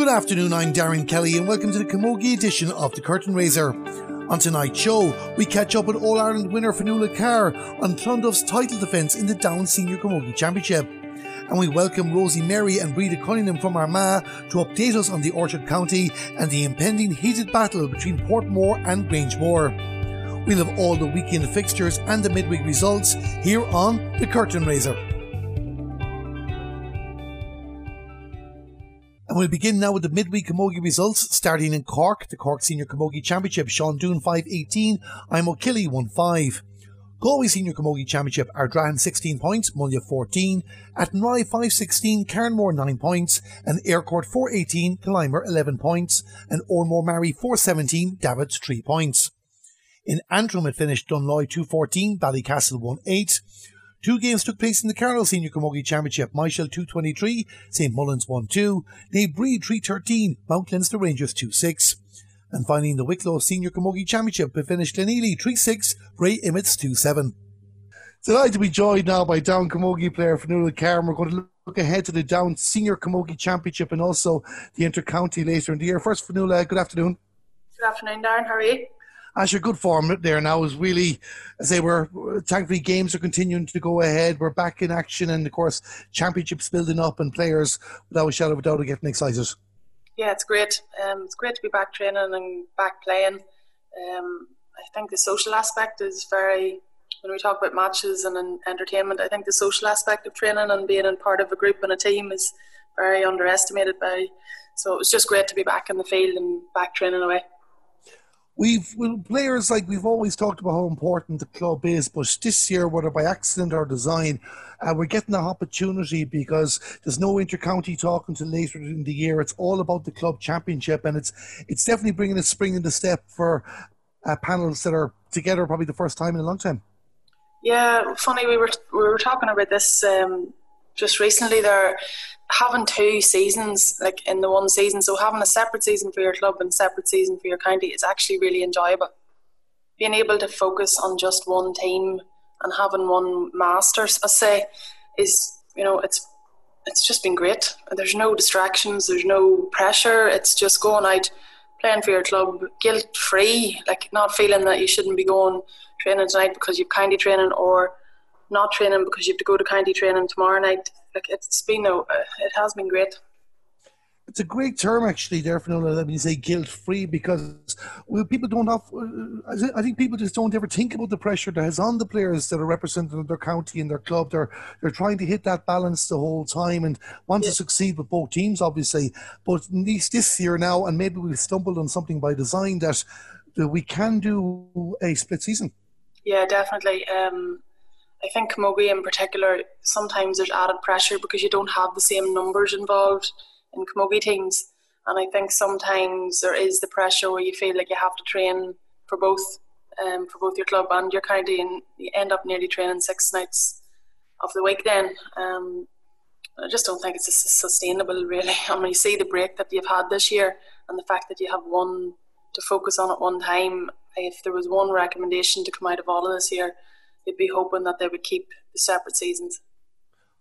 Good afternoon, I'm Darren Kelly, and welcome to the Camogie edition of The Curtain Raiser. On tonight's show, we catch up with All Ireland winner Fionnuala Carr on Clonduff's title defence in the Down Senior Camogie Championship. And we welcome Rosie Mary and Breda Cunningham from Armagh to update us on the Orchard County and the impending heated battle between Portmore and Granemore. We'll have all the weekend fixtures and the midweek results here on The Curtain Raiser. And we'll begin now with the midweek camogie results, starting in Cork, the Cork Senior Camogie Championship, Sean Doon 5-18, I'm O'Killy 1-5. Galway Senior Camogie Championship, Ardrahan 16 points, Mullagh 14, Athenry 5-16, Carnmore 9 points, and Earcourt 4-18, Killimor 11 points, and Oranmore-Maree 4-17, Davids 3 points. In Antrim it finished Dunloy 2-14, Ballycastle 1-8, Two games took place in the Carlow Senior Camogie Championship. Michael 223, St. Mullins 1-2, Naomh Bríd 313, Mount Leinster Rangers 2-6. And finally in the Wicklow Senior Camogie Championship, it finished Glenealy 3-6, Bray Emmets 2-7. Delighted to be joined now by Down Camogie player Fionnuala Carr. We're going to look ahead to the Down Senior Camogie Championship and also the Inter-County later in the year. First, Fionnuala, uh, good afternoon. Good afternoon, Darren. How are you? As your good form there now is really, as they were, thankfully games are continuing to go ahead. We're back in action, and of course, championships building up, and players without a shadow of a doubt are getting excited. Yeah, it's great. Um, it's great to be back training and back playing. Um, I think the social aspect is very. When we talk about matches and entertainment, I think the social aspect of training and being in part of a group and a team is very underestimated by. So it was just great to be back in the field and back training away we've well, players like we've always talked about how important the club is, but this year, whether by accident or design, uh, we're getting an opportunity because there's no intercounty talk until later in the year. It's all about the club championship, and it's it's definitely bringing a spring in the step for uh, panels that are together probably the first time in a long time. Yeah, funny we were we were talking about this um, just recently. There having two seasons like in the one season. So having a separate season for your club and separate season for your county is actually really enjoyable. Being able to focus on just one team and having one masters i say is you know it's it's just been great. There's no distractions there's no pressure. It's just going out playing for your club guilt free like not feeling that you shouldn't be going training tonight because you've county training or not training because you have to go to county training tomorrow night like it's been a, it has been great. It's a great term, actually, there, Fionnuala, let me say guilt free because well, people don't have, uh, I think people just don't ever think about the pressure that is on the players that are representing their county and their club. They're, they're trying to hit that balance the whole time and want yeah. to succeed with both teams, obviously. But at least this year now, and maybe we've stumbled on something by design that, that we can do a split season. Yeah, definitely. Um, I think Camogie in particular, sometimes there's added pressure because you don't have the same numbers involved in Camogie teams. And I think sometimes there is the pressure where you feel like you have to train for both, um, for both your club and your county, and you end up nearly training six nights of the week. Then um, I just don't think it's sustainable, really. I mean, you see the break that you've had this year, and the fact that you have one to focus on at one time. If there was one recommendation to come out of all of this year, you'd be hoping that they would keep the separate seasons.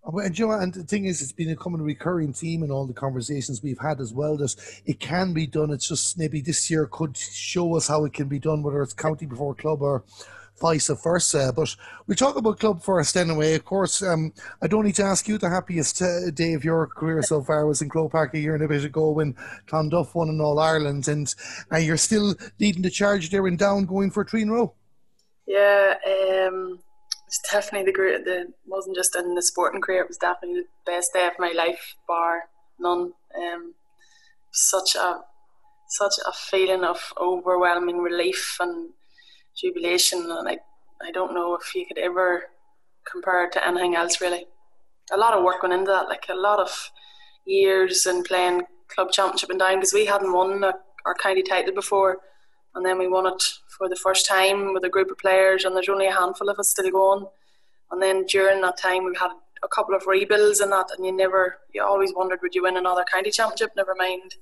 And, you know, and the thing is, it's been a common recurring theme in all the conversations we've had as well that it can be done. It's just maybe this year could show us how it can be done, whether it's county before club or vice versa. But we talk about club first anyway. Of course, um, I don't need to ask you the happiest uh, day of your career so far was in Croke Park a year and a bit ago when Clonduff won in All Ireland, and uh, you're still leading the charge there and down, going for three in a row. Yeah, um, it's definitely the great. The wasn't just in the sporting career; it was definitely the best day of my life, bar none. Um, such a such a feeling of overwhelming relief and jubilation, and I I don't know if you could ever compare it to anything else. Really, a lot of work went into that, like a lot of years and playing club championship and down because we hadn't won a, our county title before and then we won it for the first time with a group of players, and there's only a handful of us still going. And then during that time, we had a couple of rebuilds and that, and you never, you always wondered, would you win another county championship? Never mind,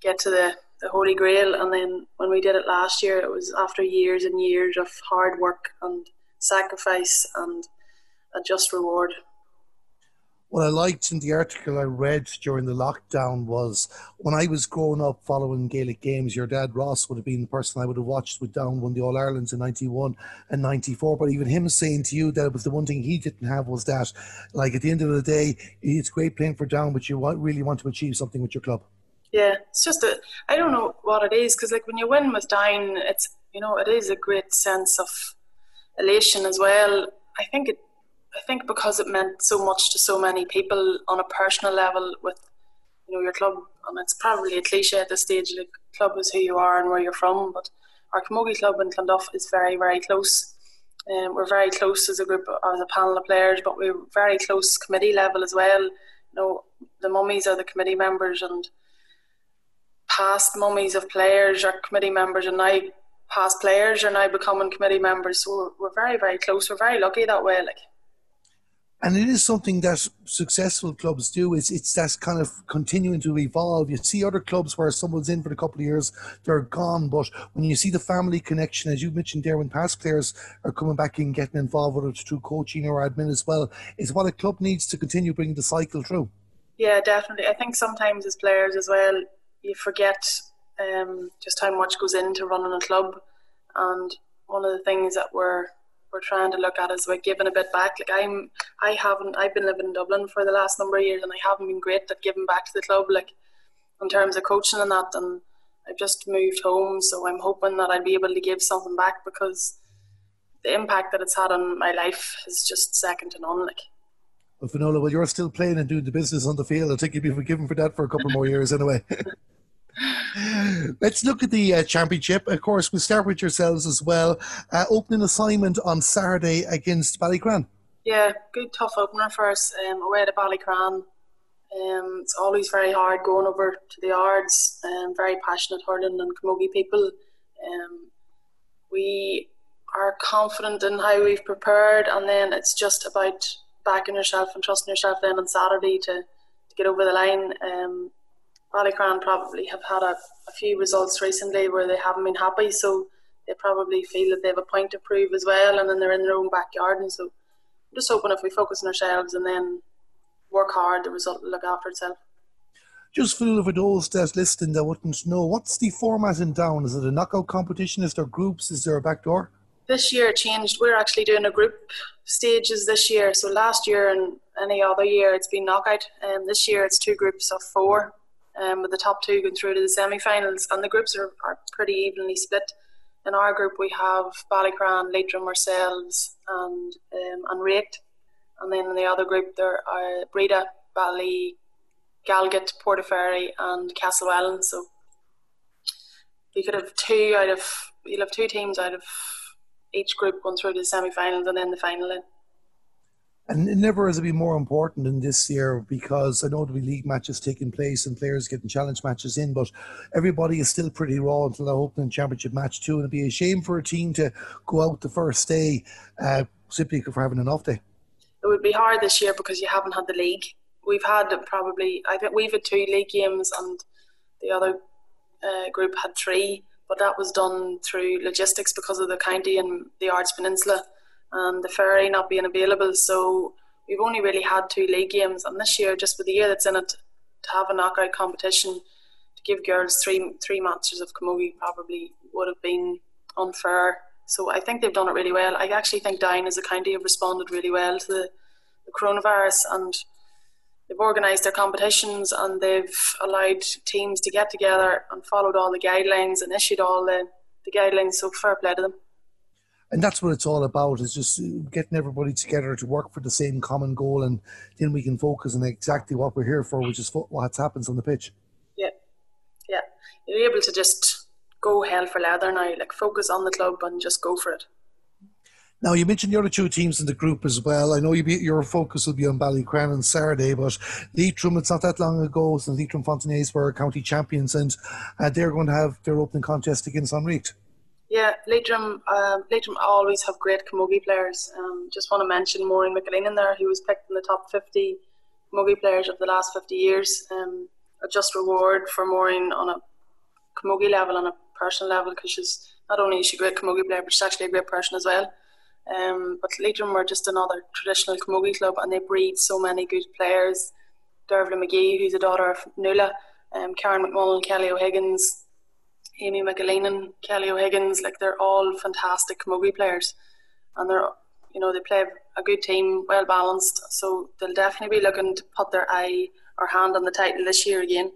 get to the the Holy Grail. And then when we did it last year, it was after years and years of hard work and sacrifice and a just reward. What I liked in the article I read during the lockdown was when I was growing up following Gaelic games, your dad Ross would have been the person I would have watched with Down won the All Irelands in 91 and 94. But even him saying to you that it was the one thing he didn't have was that, like, at the end of the day, it's great playing for Down, but you really want to achieve something with your club. Yeah, it's just a, I don't know what it is because, like, when you win with Down, it's, you know, it is a great sense of elation as well. I think it I think because it meant so much to so many people on a personal level with you know your club. And it's probably a cliche at this stage like club is who you are and where you're from but our Camogie club in Clonduff is very very close. Um, we're very close as a group as a panel of players but we're very close committee level as well. You know the mummies are the committee members and past mummies of players are committee members and now past players are now becoming committee members. So we're, very very close. We're very lucky that way like and it is something that successful clubs do. It's it's that kind of continuing to evolve. You see other clubs where someone's in for a couple of years, they're gone. But when you see the family connection, as you mentioned there, when past players are coming back and getting involved, whether it's through coaching or admin as well, is what a club needs to continue bringing the cycle through. Yeah, definitely. I think sometimes as players as well, you forget um, just how much goes into running a club, and one of the things that we're we're trying to look at is like giving a bit back. Like I'm, I haven't, I've been living in Dublin for the last number of years, and I haven't been great at giving back to the club, like in terms of coaching and that. And I've just moved home, so I'm hoping that I'll be able to give something back because the impact that it's had on my life is just second to none. Like. Well, Fionnuala, well, you're still playing and doing the business on the field. I think you'd be forgiven for that for a couple more years anyway. Let's look at the uh, championship. Of course, we'll start with yourselves as well. Uh, opening assignment on Saturday against Ballycran. Yeah, good tough opener for us um, away to Ballycran. Um, it's always very hard going over to the Ards. Um, very passionate hurling and camogie people. Um, we are confident in how we've prepared, and then it's just about backing yourself and trusting yourself then on Saturday to, to get over the line. Um, Ballycran probably have had a, a few results recently where they haven't been happy, so they probably feel that they have a point to prove as well, and then they're in their own backyard. And so I'm just hoping if we focus on ourselves and then work hard, the result will look after itself. Just for, for those that listening that wouldn't know, what's the format in Down? Is it a knockout competition? Is there groups? Is there a back door? This year changed. We're actually doing a group stages this year. So last year and any other year it's been knockout, and um, this year it's two groups of four um, with the top two going through to the semi-finals, and the groups are, are pretty evenly split. In our group, we have Ballycran, Leitrim, ourselves, and um, and Ríocht, and then in the other group there are Breda, Bally, Galget, Portaferry, and Castlewellan. So you could have two out of you'll have two teams out of each group going through to the semi-finals and then the final. In. And never has it been more important than this year because I know there'll be league matches taking place and players getting challenge matches in, but everybody is still pretty raw until the opening championship match too. And it'd be a shame for a team to go out the first day uh, simply for having an off day. It would be hard this year because you haven't had the league. We've had probably I think we've had two league games and the other uh, group had three, but that was done through logistics because of the county and the Ards Peninsula and the ferry not being available. So we've only really had two league games, and this year, just with the year that's in it, to have a knockout competition to give girls three three matches of camogie probably would have been unfair. So I think they've done it really well. I actually think Down as a county have responded really well to the, the coronavirus and they've organised their competitions and they've allowed teams to get together and followed all the guidelines and issued all the, the guidelines. So fair play to them and that's what it's all about is just getting everybody together to work for the same common goal and then we can focus on exactly what we're here for which is what happens on the pitch yeah yeah you're able to just go hell for leather now like focus on the club and just go for it now you mentioned the other two teams in the group as well. I know you be, your focus will be on Ballycran on Saturday, but Leitrim, it's not that long ago since Leitrim Fontenoys were county champions, and uh, they're going to have their opening contest against Ríocht. Yeah, Leitrim, um, Leitrim always have great camogie players. Um, just want to mention Maureen McAleenan there, who was picked in the top 50 camogie players of the last 50 years. Um, a just reward for Maureen on a camogie level, on a personal level, because she's not only is she a great camogie player, but she's actually a great person as well. Um, but Leitrim were just another traditional camogie club, and they breed so many good players. Dervla McGee, who's a daughter of Nuala, um, Karen McMullen, Kelly O'Higgins, Amy McAleenan, Kelly O'Higgins. Like they're all fantastic camogie players, and they're you know they play a good team, well balanced. So they'll definitely be looking to put their eye or hand on the title this year again.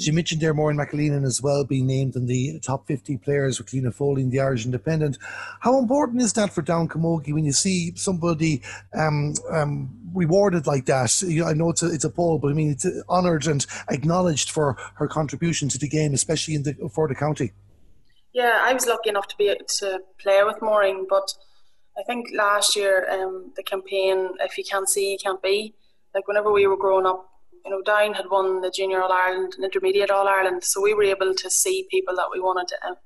As you mentioned there, Maureen McAleenan as well being named in the top 50 players with Cliona Foley in the Irish Independent. How important is that for Down Camogie when you see somebody um, um, rewarded like that? You know, I know it's a, it's a poll, but I mean, it's honoured and acknowledged for her contribution to the game, especially in the, for the county. Yeah, I was lucky enough to be to play with Maureen, but I think last year um, the campaign, if you can't see, you can't be. Like whenever we were growing up, you know, Down had won the Junior All Ireland and Intermediate All Ireland, so we were able to see people that we wanted to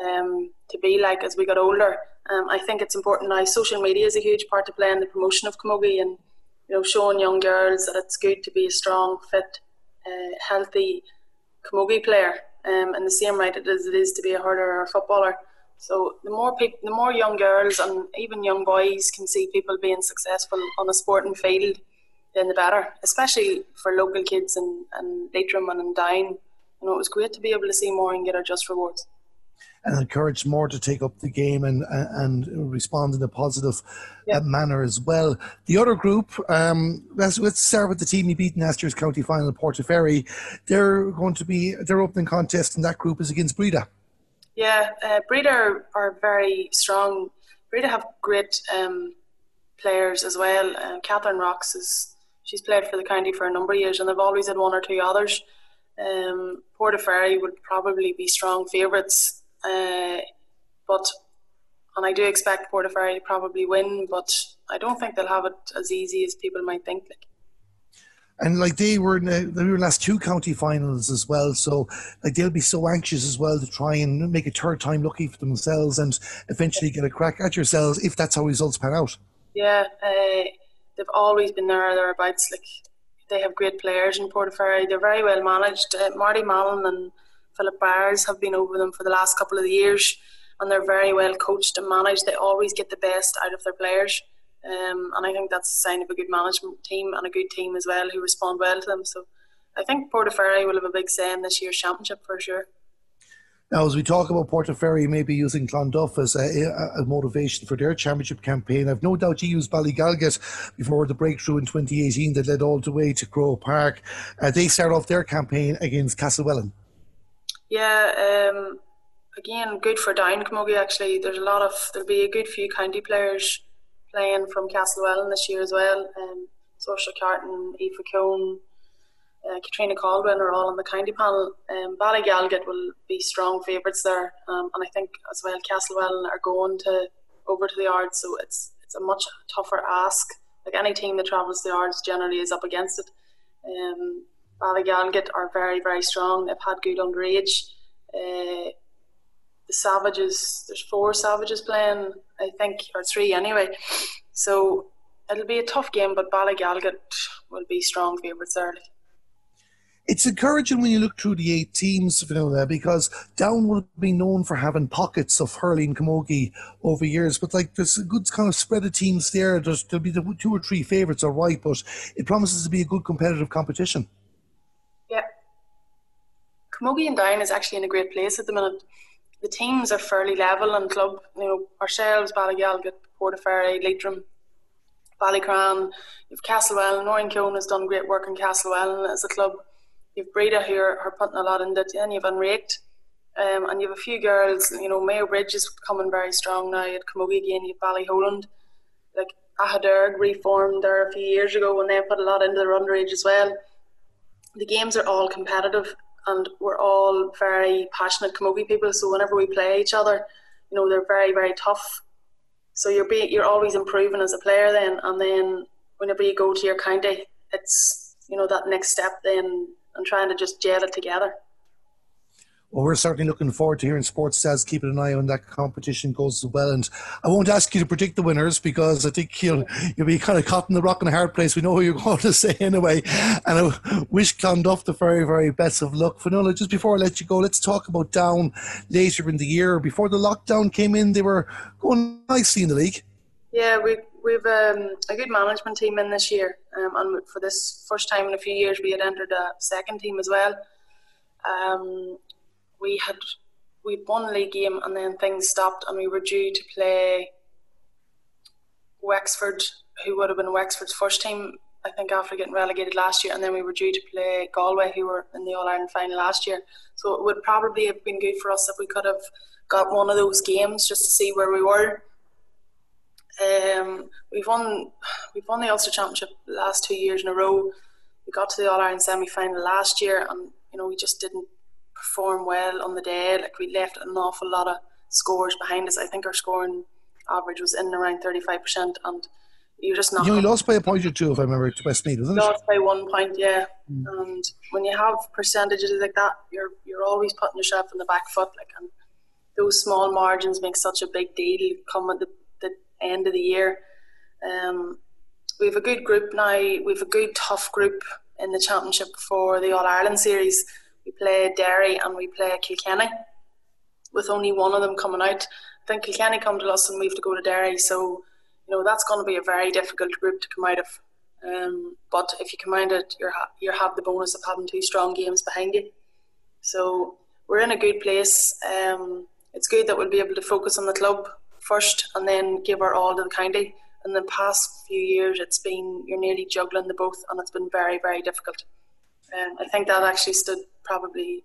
um, to be like as we got older. Um, I think it's important now. Social media is a huge part to play in the promotion of camogie and you know showing young girls that it's good to be a strong, fit, uh, healthy camogie player. Um, and the same right as it is to be a hurler or a footballer. So the more people, the more young girls and even young boys can see people being successful on a sporting field then the better, especially for local kids and, and Leitrim and in Down. You know, it was great to be able to see more and get our just rewards. And encourage more to take up the game and and respond in a positive uh, manner as well. The other group, um, let's, let's start with the team you beat in last year's county final, Portaferry. They're going to be their opening contest in that group is against Breda. Yeah, uh, Breda are, are very strong. Breda have great um, players as well. Uh, Catherine Rocks is she's played for the county for a number of years, and they've always had one or two others. Um, Portaferry would probably be strong favourites, uh, but and I do expect Portaferry to probably win, but I don't think they'll have it as easy as people might think. Like. And like they were in the, they were last two county finals as well, so like they'll be so anxious as well to try and make a third time lucky for themselves and eventually get a crack at yourselves if that's how results pan out. Yeah, uh, they've always been there thereabouts. Like they have great players in Portaferry. They're very well managed. Uh, Marty Mallon and Philip Byers have been over them for the last couple of years, and they're very well coached and managed. They always get the best out of their players. Um, and I think that's a sign of a good management team and a good team as well who respond well to them. So I think Portaferry will have a big say in this year's championship for sure. Now, as we talk about Portaferry maybe using Clonduff as a, a, motivation for their championship campaign, I've no doubt you used Ballygalget before the breakthrough in 2018 that led all the way to Croke Park. Uh, they start off their campaign against Castlewellan. Yeah, um, again, good for Down Camogie actually. There's a lot of, there'll be a good few county players playing from Castlewellan this year as well. Um, Saoirse Carton, Aoife Keown, uh, Katrina Caldwell are all on the county panel. Um, Ballygalget will be strong favourites there, um, and I think as well Castlewellan are going to over to the Ards, so it's it's a much tougher ask. Like any team that travels to the Ards generally is up against it. Um, Ballygalget are very very strong. They've had good underage. Uh, the Savages, there's four Savages playing, I think, or three anyway. So it'll be a tough game, but Ballygalget will be strong favourites early it's encouraging when you look through the eight teams, Vanilla, because Down will be known for having pockets of hurling camogie over years. But like there's a good kind of spread of teams there. There's, there'll be the two or three favourites, all right, but it promises to be a good competitive competition. Yeah. Camogie and Down is actually in a great place at the minute. The teams are fairly level and club. You know, ourselves, Ballygalget, Portaferry, Leitrim, Ballycran, you've Castlewellan, Noreen Keown has done great work in Castlewell as a club you've Breda here are putting a lot into it, and you've Unraked. Um, and you have a few girls, you know, Mayobridge is coming very strong now at Camogie again, you've Ballyholland. Like Aghaderg reformed there a few years ago when they put a lot into their underage as well. The games are all competitive and we're all very passionate Camogie people, so whenever we play each other, you know, they're very, very tough. So you're be, you're always improving as a player then and then whenever you go to your county, it's you know, that next step then and trying to just gel it together. Well, we're certainly looking forward to hearing Sports Stats keeping an eye on that competition goes well. And I won't ask you to predict the winners because I think you'll you'll be kind of caught in the rock and hard place. We know who you're going to say anyway. And I wish Clonduff the very, very best of luck. Fionnuala, just before I let you go, let's talk about Down later in the year. Before the lockdown came in, they were going nicely in the league. Yeah, we we've um, a good management team in this year, um, and for this first time in a few years, we had entered a second team as well. Um, we had we won league game and then things stopped and we were due to play Wexford, who would have been Wexford's first team, I think, after getting relegated last year, and then we were due to play Galway, who were in the All Ireland final last year. So it would probably have been good for us if we could have got one of those games just to see where we were. Um, we've won we've won the Ulster Championship last two years in a row. We got to the All Ireland semi final last year, and you know we just didn't perform well on the day. Like we left an awful lot of scores behind us. I think our scoring average was in around thirty five percent, and you just not. You lost by a point or two, if I remember, to Westmeath, wasn't it? Lost by one point, yeah. Mm. And when you have percentages like that, you're you're always putting yourself in the back foot. Like, and those small margins make such a big deal come at the, the end of the year. Um, we have a good group now. We have a good tough group in the championship for the All Ireland series we play Derry and we play Kilkenny, with only one of them coming out. I think Kilkenny come to us and we have to go to Derry, so you know that's going to be a very difficult group to come out of. Um, but if you come out it, you you have the bonus of having two strong games behind you. So we're in a good place. Um, it's good that we'll be able to focus on the club first and then give our all to the county. In the past few years, it's been you're nearly juggling the both, and it's been very, very difficult. Um, I think that actually stood probably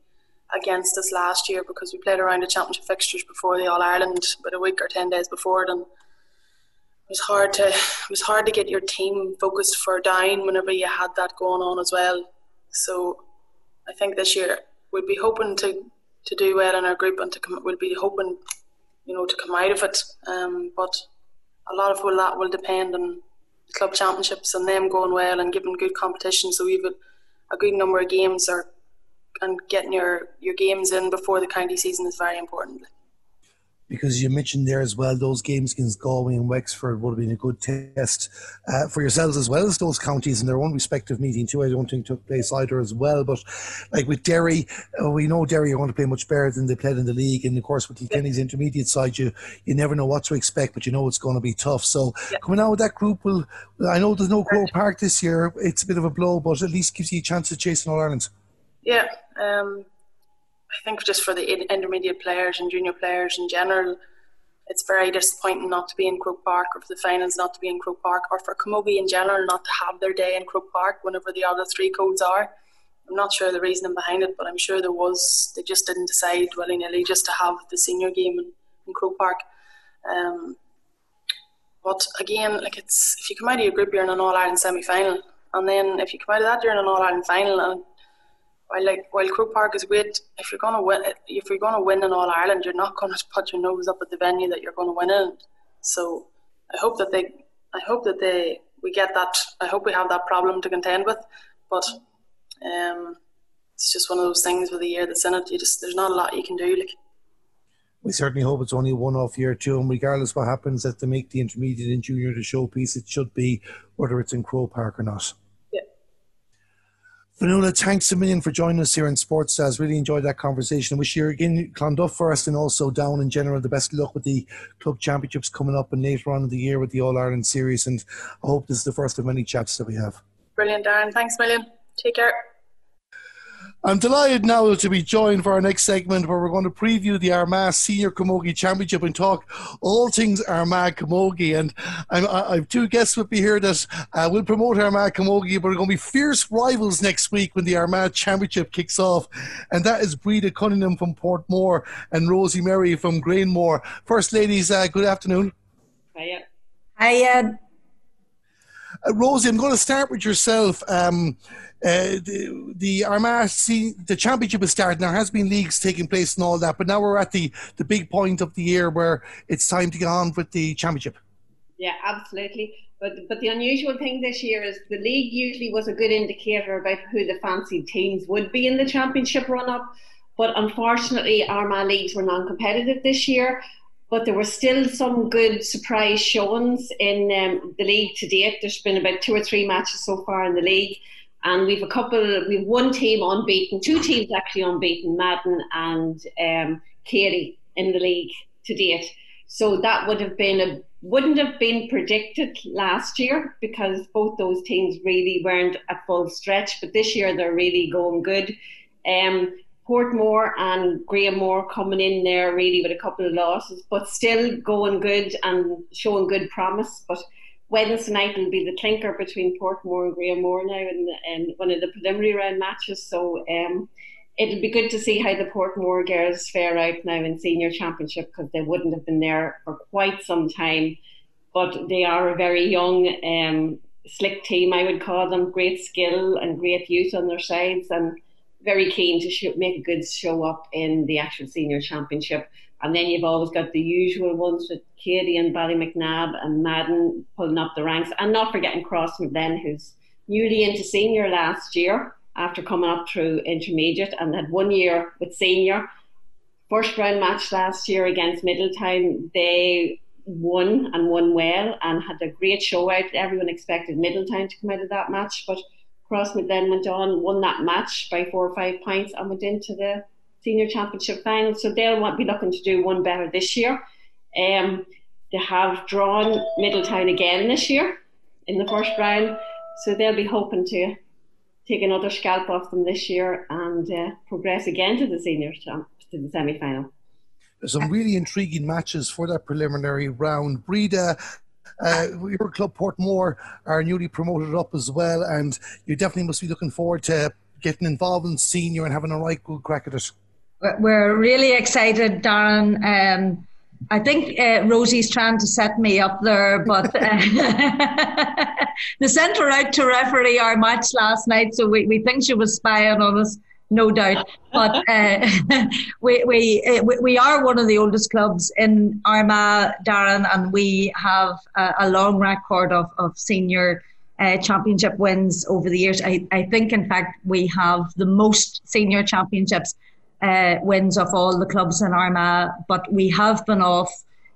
against us last year because we played around the championship fixtures before the All Ireland, but a week or ten days before it, and it was hard to it was hard to get your team focused for down whenever you had that going on as well. So I think this year we'd be hoping to to do well in our group and to come. We'll be hoping, you know, to come out of it. Um, but a lot of that will depend on club championships and them going well and giving good competition. So we've a, good number of games or and getting your your games in before the county season is very important. Because you mentioned there as well, those games against Galway and Wexford would have been a good test uh, for yourselves as well as those counties in their own respective meeting too. I don't think took place either as well. But like with Derry, uh, we know Derry are going to play much better than they played in the league, and of course with Kilkenny's intermediate side, you you never know what to expect, but you know it's going to be tough. So yeah. coming out with that group will, I know there's no Croke Park this year. It's a bit of a blow, but at least gives you a chance to chase All Ireland. Yeah, um, I think just for the intermediate players and junior players in general, it's very disappointing not to be in Croke Park, or for the finals not to be in Croke Park, or for Camogie in general not to have their day in Croke Park whenever the other three codes are. I'm not sure the reasoning behind it, but I'm sure there was. They just didn't decide willy nilly just to have the senior game in, in Croke Park. Um, but again, like it's if you come out of your group, you're in an All Ireland semi final, and then if you come out of that, you're in an All Ireland final, and while like while Croke Park is great, if you're gonna win, if you're gonna win in All Ireland, you're not gonna put your nose up at the venue that you're gonna win in. So I hope that they, I hope that they, we get that. I hope we have that problem to contend with, but um, it's just one of those things with the year that's in it. You just there's not a lot you can do. Like we certainly hope it's only one-off year too, and regardless what happens, that they make the intermediate and junior the showpiece, it should be whether it's in Croke Park or not. Fionnuala, thanks a million for joining us here in Sports Stars. Really enjoyed that conversation. Wish you again Clonduff first and also down in general the best of luck with the club championships coming up and later on in the year with the All Ireland series. And I hope this is the first of many chats that we have. Brilliant, Darren. Thanks million. Take care. I'm delighted now to be joined for our next segment where we're going to preview the Armagh Senior Camogie Championship and talk all things Armagh Camogie. And I'm, I, have two guests with me here that uh, will promote Armagh Camogie, but we're going to be fierce rivals next week when the Armagh Championship kicks off. And that is Breda Cunningham from Portmore and Rosie Mary from Granemore. First, ladies, uh, good afternoon. Hiya. Hiya. Uh, Rosie, I'm going to start with yourself. Um, uh, the, the Armagh, see, the championship is starting. There has been leagues taking place and all that, but now we're at the, the big point of the year where it's time to get on with the championship. Yeah, absolutely. But but the unusual thing this year is the league usually was a good indicator about who the fancy teams would be in the championship run up. but unfortunately, Armagh leagues were non-competitive this year. But there were still some good surprise showings in um, the league to date. There's been about two or three matches so far in the league, and we've a couple. We've one team unbeaten, two teams actually unbeaten, Madden and um, in the league to date. So that would have been a wouldn't have been predicted last year because both those teams really weren't at full stretch. But this year they're really going good. Um, Portmore and Granemore coming in there really with a couple of losses, but still going good and showing good promise. But Wednesday night will be the clinker between Portmore and Granemore now in, in one of the preliminary round matches. So um, it'll be good to see how the Portmore girls fare out now in senior championship because they wouldn't have been there for quite some time. But they are a very young, um, slick team, I would call them. Great skill and great youth on their sides, and very keen to show, make a good show up in the actual senior championship. And then you've always got the usual ones with Keady and Ballymacnab and Madden pulling up the ranks, and not forgetting Crossmaglen, who's newly into senior last year after coming up through intermediate and had one year with senior. First round match last year against Middletown, they won and won well and had a great show out. Everyone expected Middletown to come out of that match, but Crossmaglen then went on, won that match by four or five points and went into the senior championship final. So they'll want be looking to do one better this year. Um, they have drawn Middletown again this year in the first round, so they'll be hoping to take another scalp off them this year and uh, progress again to the senior champ, to the semi final. Some really intriguing matches for that preliminary round. Breda, uh, your club Portmore are newly promoted up as well, and you definitely must be looking forward to getting involved in senior and having a right good crack at it. We're really excited, Darren. Um, I think uh, Rosie's trying to set me up there, but uh, the sent her out to referee our match last night, so we, we think she was spying on us, no doubt. But uh, we, we, we we are one of the oldest clubs in Armagh, Darren, and we have a, a long record of, of senior uh, championship wins over the years. I, I think, in fact, we have the most senior championships uh, wins of all the clubs in Armagh, but we have been off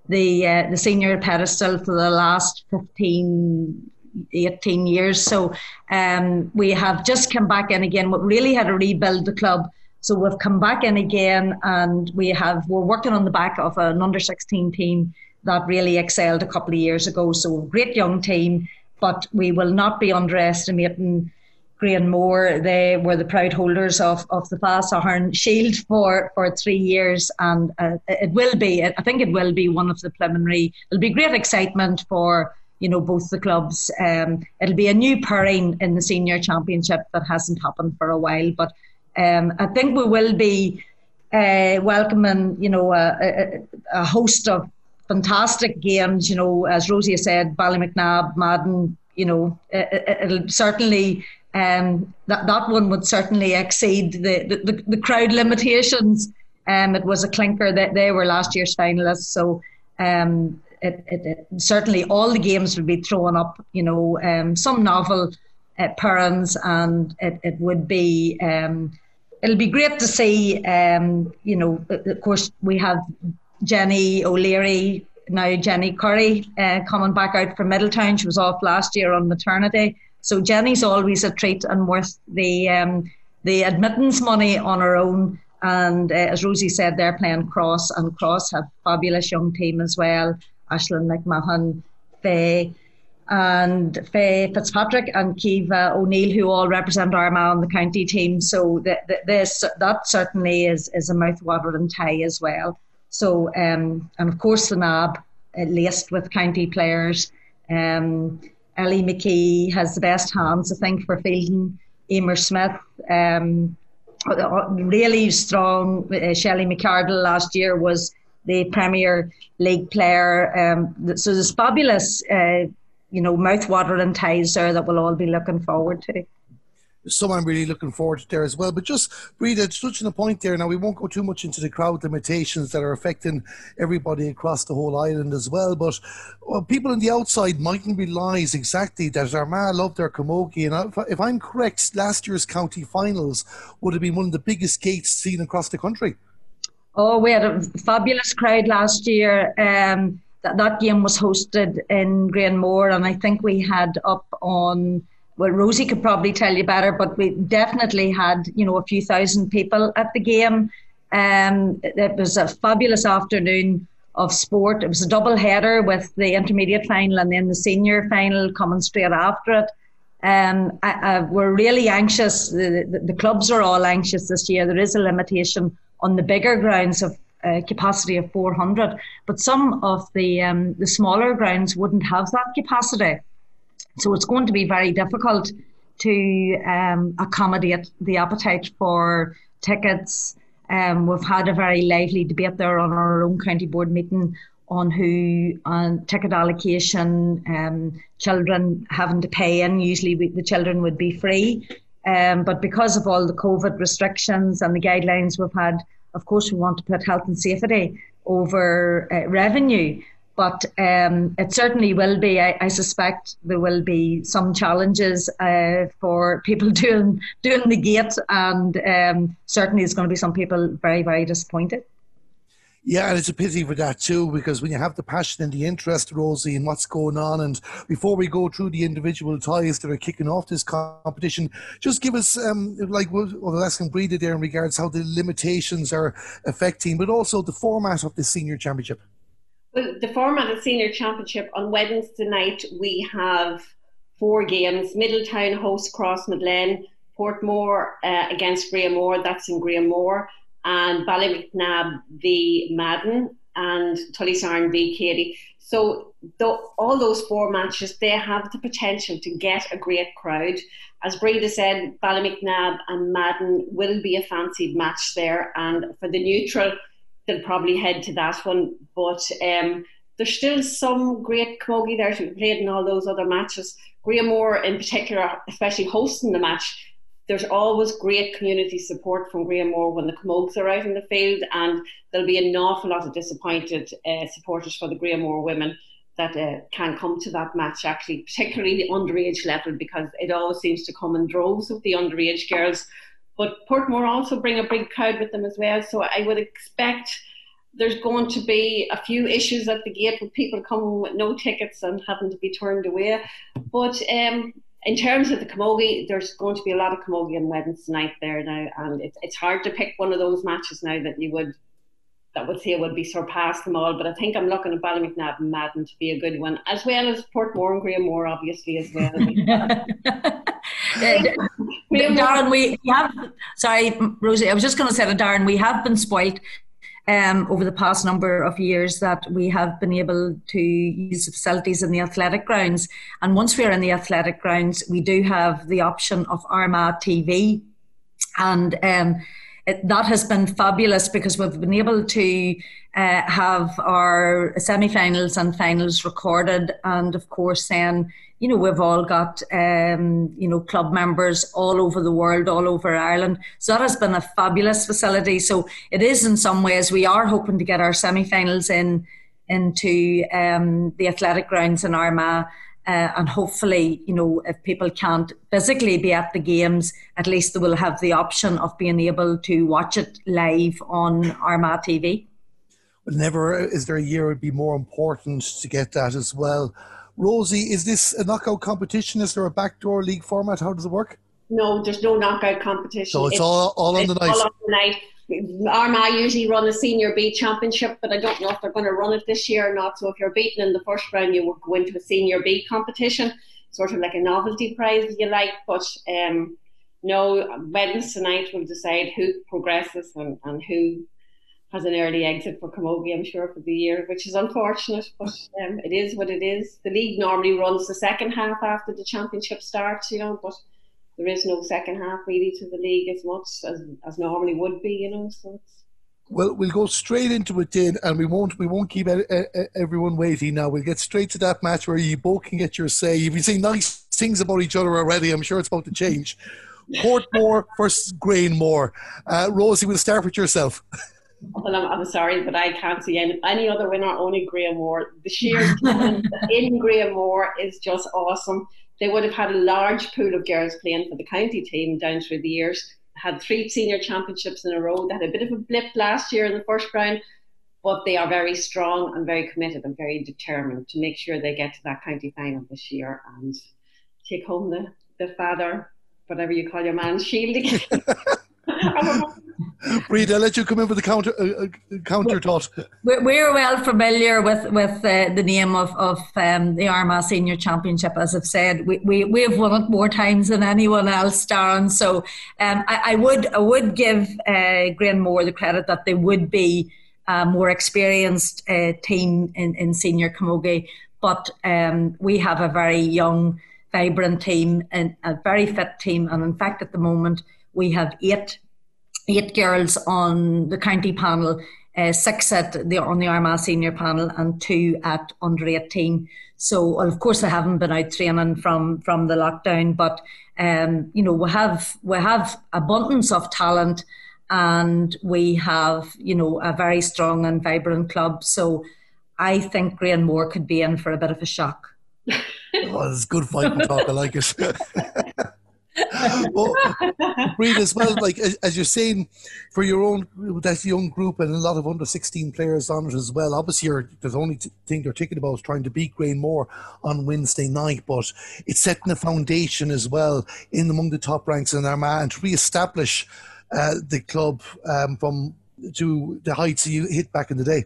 the uh, the senior pedestal for the last 15, 18 years. So um, we have just come back in again. We really had to rebuild the club. So we've come back in again, and we have we're working on the back of an under 16 team that really excelled a couple of years ago. So great young team, but we will not be underestimating Granemore, they were the proud holders of, of the Fásathán Shield for, for three years, and uh, it will be, I think it will be one of the preliminary. It'll be great excitement for you know both the clubs. Um, it'll be a new pairing in the senior championship that hasn't happened for a while, but um, I think we will be uh, welcoming you know a, a, a host of fantastic games. You know, as Rosie said, Ballymacnab, Madden. You know, it, it'll certainly um, that that one would certainly exceed the the, the crowd limitations. Um, it was a clinker that they were last year's finalists, so um, it, it, it, certainly all the games would be thrown up. You know, um, some novel uh, and it, it would be. Um, it'll be great to see. Um, you know, of course, we have Jenny O'Leary now. Jenny Curry uh, coming back out from Middletown. She was off last year on maternity. So Jenny's always a treat and worth the um, the admittance money on her own. And uh, as Rosie said, they're playing Cross, and Cross have fabulous young team as well. Ashlyn McMahon, Faye, and Faye Fitzpatrick and Kiva O'Neill, who all represent Armagh on the county team. So this that certainly is is a mouthwatering tie as well. So um, and of course the NAB uh, laced with county players. Um, Ellie McKee has the best hands, I think, for fielding. Emer Smith, um, really strong. Uh, Shelley McCardle last year was the Premier League player. Um, so there's fabulous, uh, you know, mouthwatering ties there that we'll all be looking forward to. Some I'm really looking forward to there as well. But just, Breda, touching a point there, now we won't go too much into the crowd limitations that are affecting everybody across the whole island as well. But well, people on the outside mightn't realise exactly that Armagh love their camogie. And if, I'm correct, last year's county finals would have been one of the biggest gates seen across the country. Oh, we had a fabulous crowd last year. Um, that, that game was hosted in Greenmore, and I think we had up on well, Rosie could probably tell you better, but we definitely had, you know, a few thousand people at the game. Um, it was a fabulous afternoon of sport. It was a double header with the intermediate final and then the senior final coming straight after it. Um, I, I, we're really anxious. The, the, the, clubs are all anxious this year. There is a limitation on the bigger grounds of uh, capacity of 400, but some of the um, the smaller grounds wouldn't have that capacity. So it's going to be very difficult to um, accommodate the appetite for tickets. Um, we've had a very lively debate there on our own county board meeting on who on ticket allocation, um, children having to pay in. Usually we, the children would be free. Um, but because of all the COVID restrictions and the guidelines we've had, of course, we want to put health and safety over uh, revenue but um, it certainly will be. I, I, suspect there will be some challenges uh, for people doing doing the gate, and um, certainly there's going to be some people very very disappointed. Yeah, and it's a pity for that too, because when you have the passion and the interest, Rosie, in what's going on, and before we go through the individual ties that are kicking off this competition, just give us, um, like what was asking Breda there in regards how the limitations are affecting, but also the format of the senior championship. Well, the format of Senior Championship on Wednesday night, we have four games. Middletown hosts Crossmaglen, Portmore uh, against Granemore, that's in Granemore, and Ballymacnab v Madden, and Tullysaran v Keady. So the, all those four matches, they have the potential to get a great crowd. As Breda said, Ballymacnab and Madden will be a fancied match there, and for the neutral they'll probably head to that one. But um, there's still some great camogie there to be played in all those other matches. Granemore, in particular, especially hosting the match, there's always great community support from Granemore when the Camogues are out in the field, and there'll be an awful lot of disappointed uh, supporters for the Granemore women that uh, can come to that match, actually, particularly the underage level, because it always seems to come in droves with the underage girls but Portmore also bring a big crowd with them as well. So I would expect there's going to be a few issues at the gate with people coming with no tickets and having to be turned away. But um, in terms of the camogie, there's going to be a lot of camogie on Wednesday night there now, and it's it's hard to pick one of those matches now that you would that would say would be surpass them all. But I think I'm looking at Ballymacnab and Madden to be a good one, as well as Portmore and Granemore, obviously as well. Darren, we have, sorry, Rosie, I was just going to say to Darren, we have been spoilt um, over the past number of years that we have been able to use facilities in the athletic grounds. And once we're in the athletic grounds, we do have the option of Armagh TV. And um, it, that has been fabulous because we've been able to uh, have our semi-finals and finals recorded, and of course, then you know we've all got um, you know club members all over the world, all over Ireland. So that has been a fabulous facility. So it is in some ways we are hoping to get our semi-finals in into um, the athletic grounds in Armagh uh, and hopefully, you know, if people can't physically be at the games, at least they will have the option of being able to watch it live on Armagh TV. Well, never is there a year it would be more important to get that as well. Rosie, is this a knockout competition? Is there a backdoor league format? How does it work? No, there's no knockout competition. So it's, it's all, all on the night. All on the night. Armagh usually run a senior B championship, but I don't know if they're going to run it this year or not. So if you're beaten in the first round, you will go into a senior B competition, sort of like a novelty prize, if you like. But um, no, Wednesday night we'll decide who progresses and, and who has an early exit for Camogie, I'm sure, for the year, which is unfortunate, but um, it is what it is. The league normally runs the second half after the championship starts, you know, but there is no second half really to the league as much as, as normally would be, you know. So it's well, we'll go straight into it then, and we won't we won't keep everyone waiting. Now we'll get straight to that match where you both can get your say. You've been saying nice things about each other already. I'm sure it's about to change. Portmore versus Granemore. Uh, Rosie, we'll start with yourself. Well, I'm, I'm, sorry, but I can't see any, any other winner, only Graham Granemore. The sheer talent in Granemore is just awesome. They would have had a large pool of girls playing for the county team down through the years. Had three senior championships in a row. They had a bit of a blip last year in the first round, but they are very strong and very committed and very determined to make sure they get to that county final this year and take home the, the father, whatever you call your man, shield again. Reid, I'll let you come in with the counter uh, uh counter thought. We're well familiar with with uh, the name of of um, the Armagh Senior Championship. As I've said, we, we, we have won it more times than anyone else, Darren. So um, I, I, would I would give uh, Granemore the credit that they would be a more experienced uh, team in, in senior camogie, but um, we have a very young, vibrant team and a very fit team. And in fact, at the moment, we have eight eight girls on the county panel, uh, six at the on the Armagh senior panel, and two at under eighteen. So, well, of course, I haven't been out training from from the lockdown, but um, you know, we have we have abundance of talent, and we have you know a very strong and vibrant club. So, I think Granemore could be in for a bit of a shock. oh, it's good fighting talk. I like it. well, Reid, as well, like as you're saying, for your own that young group and a lot of under 16 players on it as well. Obviously, you're, the only thing they're thinking about is trying to beat Granemore on Wednesday night, but it's setting a foundation as well in among the top ranks in Armagh and to re-establish uh, the club um, from to the heights you hit back in the day.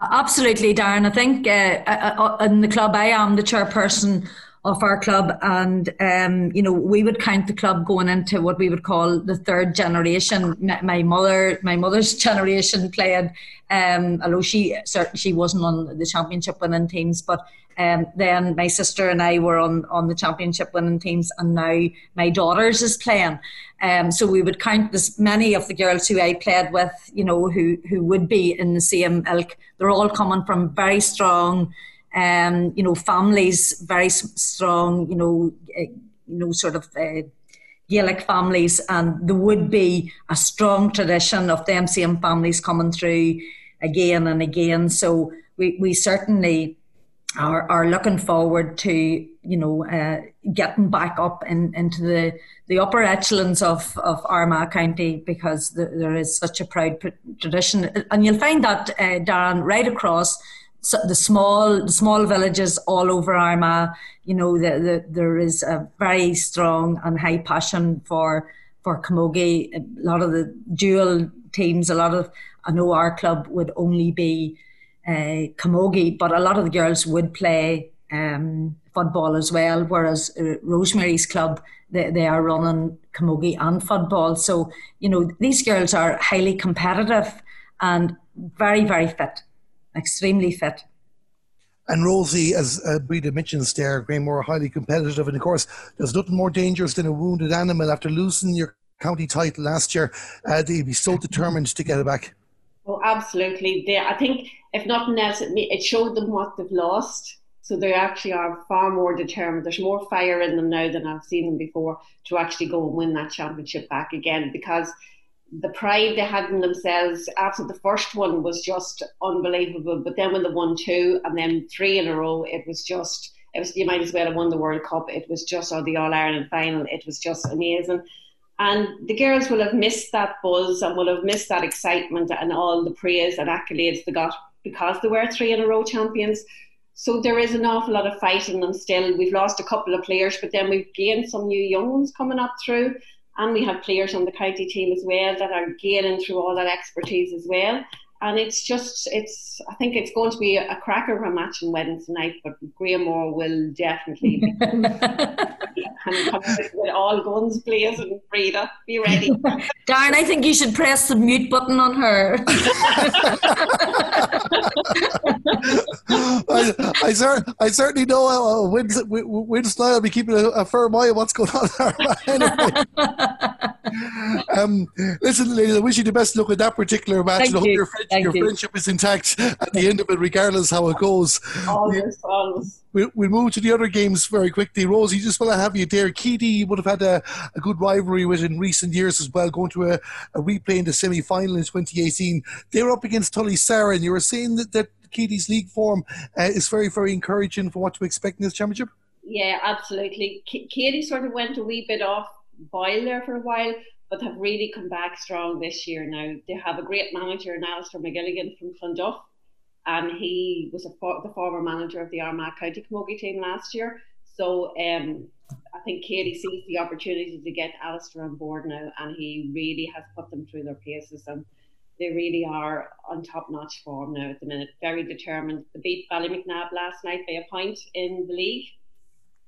Absolutely, Darren. I think uh, uh, uh in the club, I am the chairperson of our club, and um, you know we would count the club going into what we would call the third generation. My mother, my mother's generation played, um, although she certainly she wasn't on the championship winning teams, but um, then my sister and I were on on the championship winning teams, and now my daughter's is playing. Um, so we would count this many of the girls who I played with, you know, who who would be in the same ilk. They're all coming from very strong um, you know, families very strong, you know, uh, you know, sort of uh, Gaelic families, and there would be a strong tradition of them same families coming through again and again. So we, we certainly are, are looking forward to you know uh, getting back up in, into the, the upper echelons of, of Armagh County because the, there is such a proud tradition and you'll find that uh, Darren right across so the small the small villages all over Armagh, you know, the, the, there is a very strong and high passion for for camogie. A lot of the dual teams, a lot of I know our club would only be uh, camogie, but a lot of the girls would play um, football as well. Whereas uh, Rosemary's club, they, they are running camogie and football. So you know these girls are highly competitive and very very fit extremely fit. And Rosie, as uh, Breda mentions there, Granemore highly competitive. And of course, there's nothing more dangerous than a wounded animal. After losing your county title last year, uh, they'd be so determined to get it back. Oh, absolutely. They, I think, if nothing else, it, it showed them what they've lost. So they actually are far more determined. There's more fire in them now than I've seen them before to actually go and win that championship back again because the pride they had in themselves after the first one was just unbelievable. But then when they won two and then three in a row, it was just it was you might as well have won the World Cup. It was just or the All Ireland final. It was just amazing. And the girls will have missed that buzz and will have missed that excitement and all the praise and accolades they got because they were three in a row champions. So there is an awful lot of fighting and still we've lost a couple of players, but then we've gained some new young ones coming up through and we have players on the county team as well that are gaining through all that expertise as well. And it's just, it's. I think it's going to be a cracker of a match on Wednesday night, but Granemore will definitely be with all guns blazing. Frida, be ready. Darren, I think you should press the mute button on her. I, I, cer- I certainly know uh, Winston will be keeping a, a firm eye on what's going on there. anyway. um, listen, ladies, I wish you the best luck with that particular match. Thank I hope you. Your, friendship, your you. friendship is intact at the end of it, regardless how it goes. Always, always. We'll, we'll move to the other games very quickly. Rosie, just want to have you there. Keady, you would have had a, a good rivalry with in recent years as well, going to a, a replay in the semi final in 2018. They were up against Tullysaran, and you were saying that, that Keady's league form uh, is very, very encouraging for what to expect in this championship. Yeah, absolutely. Keady sort of went a wee bit off boil there for a while, but have really come back strong this year now. They have a great manager in Alistair McGilligan from Clonduff, and he was the former manager of the Armagh County Camogie team last year. So um, I think Keady sees the opportunity to get Alistair on board now, and he really has put them through their paces. And they really are on top notch form now at the minute. Very determined. They beat Ballymacnab last night by a point in the league.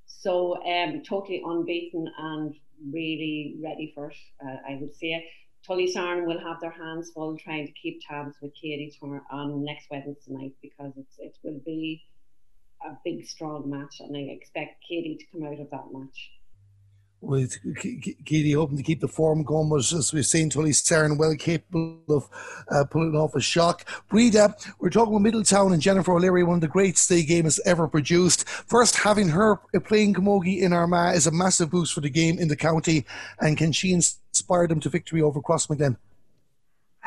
So um, totally unbeaten and really ready for it, uh, I would say. Tullysaran will have their hands full trying to keep tabs with Keady tomorrow on next Wednesday night because it's, it will be a big, strong match, and I expect Keady to come out of that match with Keady hoping to keep the form going, but as we've seen, Tullysaran well capable of uh, pulling off a shock. Breda, we're talking about Middletown and Jennifer O'Leary, one of the greats the game has ever produced. First, having her playing Camogie in Armagh is a massive boost for the game in the county, and can she inspire them to victory over Crossmaglen?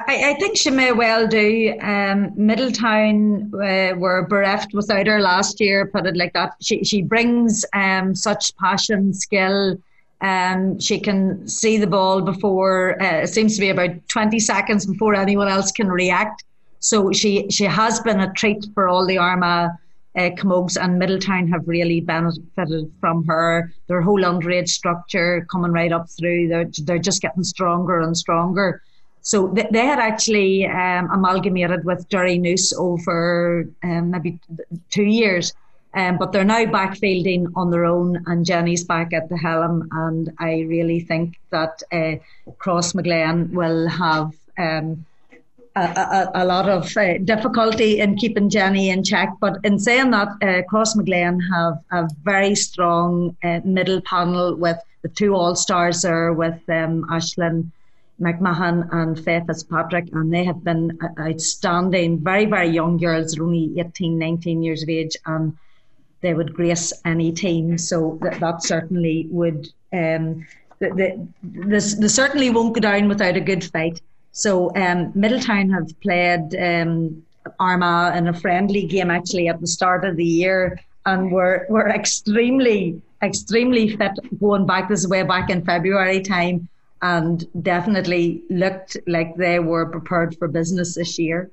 I, I, think she may well do. Um, Middletown uh, were bereft without her last year, put it like that. She, she brings um, such passion, skill, um, she can see the ball before uh, it seems to be about 20 seconds before anyone else can react. So she she has been a treat for all the Armagh uh, Camogues and Middletown have really benefited from her. Their whole underage structure coming right up through, they're, they're just getting stronger and stronger. So th- they had actually um, amalgamated with Derrynoose over um, maybe two years. Um, but they're now backfielding on their own, and Jenny's back at the helm. And I really think that uh, Crossmaglen will have um, a, a, a, lot of uh, difficulty in keeping Jenny in check. But in saying that, uh, Crossmaglen have a very strong uh, middle panel with the two All Stars there with um, Ashlyn. McMahon and Faith Fitzpatrick, and they have been outstanding, very, very young girls, only 18, 19 years of age, and they would grace any team. So that, that certainly would, um, the, the, this, certainly won't go down without a good fight. So um, Middletown have played um, Armagh in a friendly game actually at the start of the year and were, were extremely, extremely fit going back this way back in February time and definitely looked like they were prepared for business this year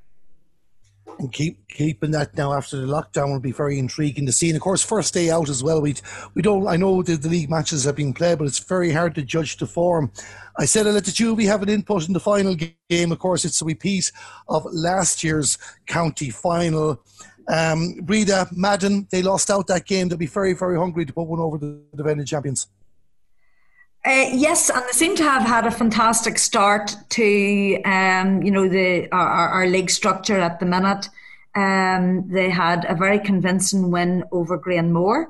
and keep keeping that now after the lockdown will be very intriguing to see. And of course, first day out as well. We we don't. I know the, the league matches have been played, but it's very hard to judge the form. I said I let the Juby have an input in the final game. Of course, it's a repeat of last year's county final. Um, Breda, Madden, they lost out that game. They'll be very, very hungry to put one over the defending champions. Uh, yes, and they seem to have had a fantastic start to um, you know the our, our, league structure at the minute. Um, they had a very convincing win over Granemore,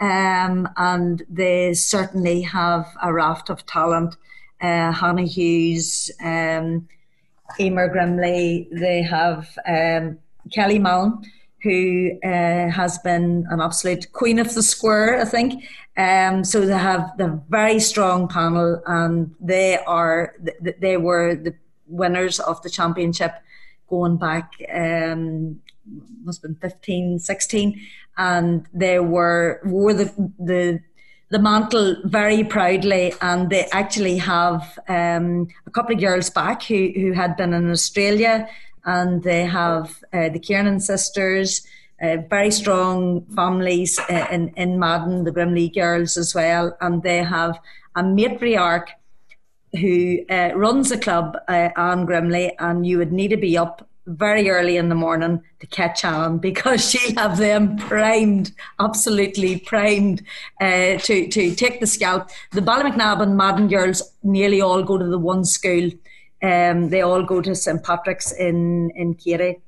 um, and they certainly have a raft of talent. Uh, Hannah Hughes, um, Emer Grimley, they have um, Kelly Mallon who uh, has been an absolute queen of the square, I think. Um, so they have the very strong panel, and they are they were the winners of the championship going back um, must have been 15, 16, and they were wore the the the mantle very proudly, and they actually have um, a couple of girls back who who had been in Australia and they have uh, the Kiernan sisters, uh, very strong families uh, in, in Madden, the Grimley girls as well, and they have a matriarch who uh, runs the club, uh, Anne Grimley, and you would need to be up very early in the morning to catch Anne because she have them primed, absolutely primed uh, to, to take the scalp. The Ballymacnab and Madden girls nearly all go to the one school um, they all go to St Patrick's in in Keady.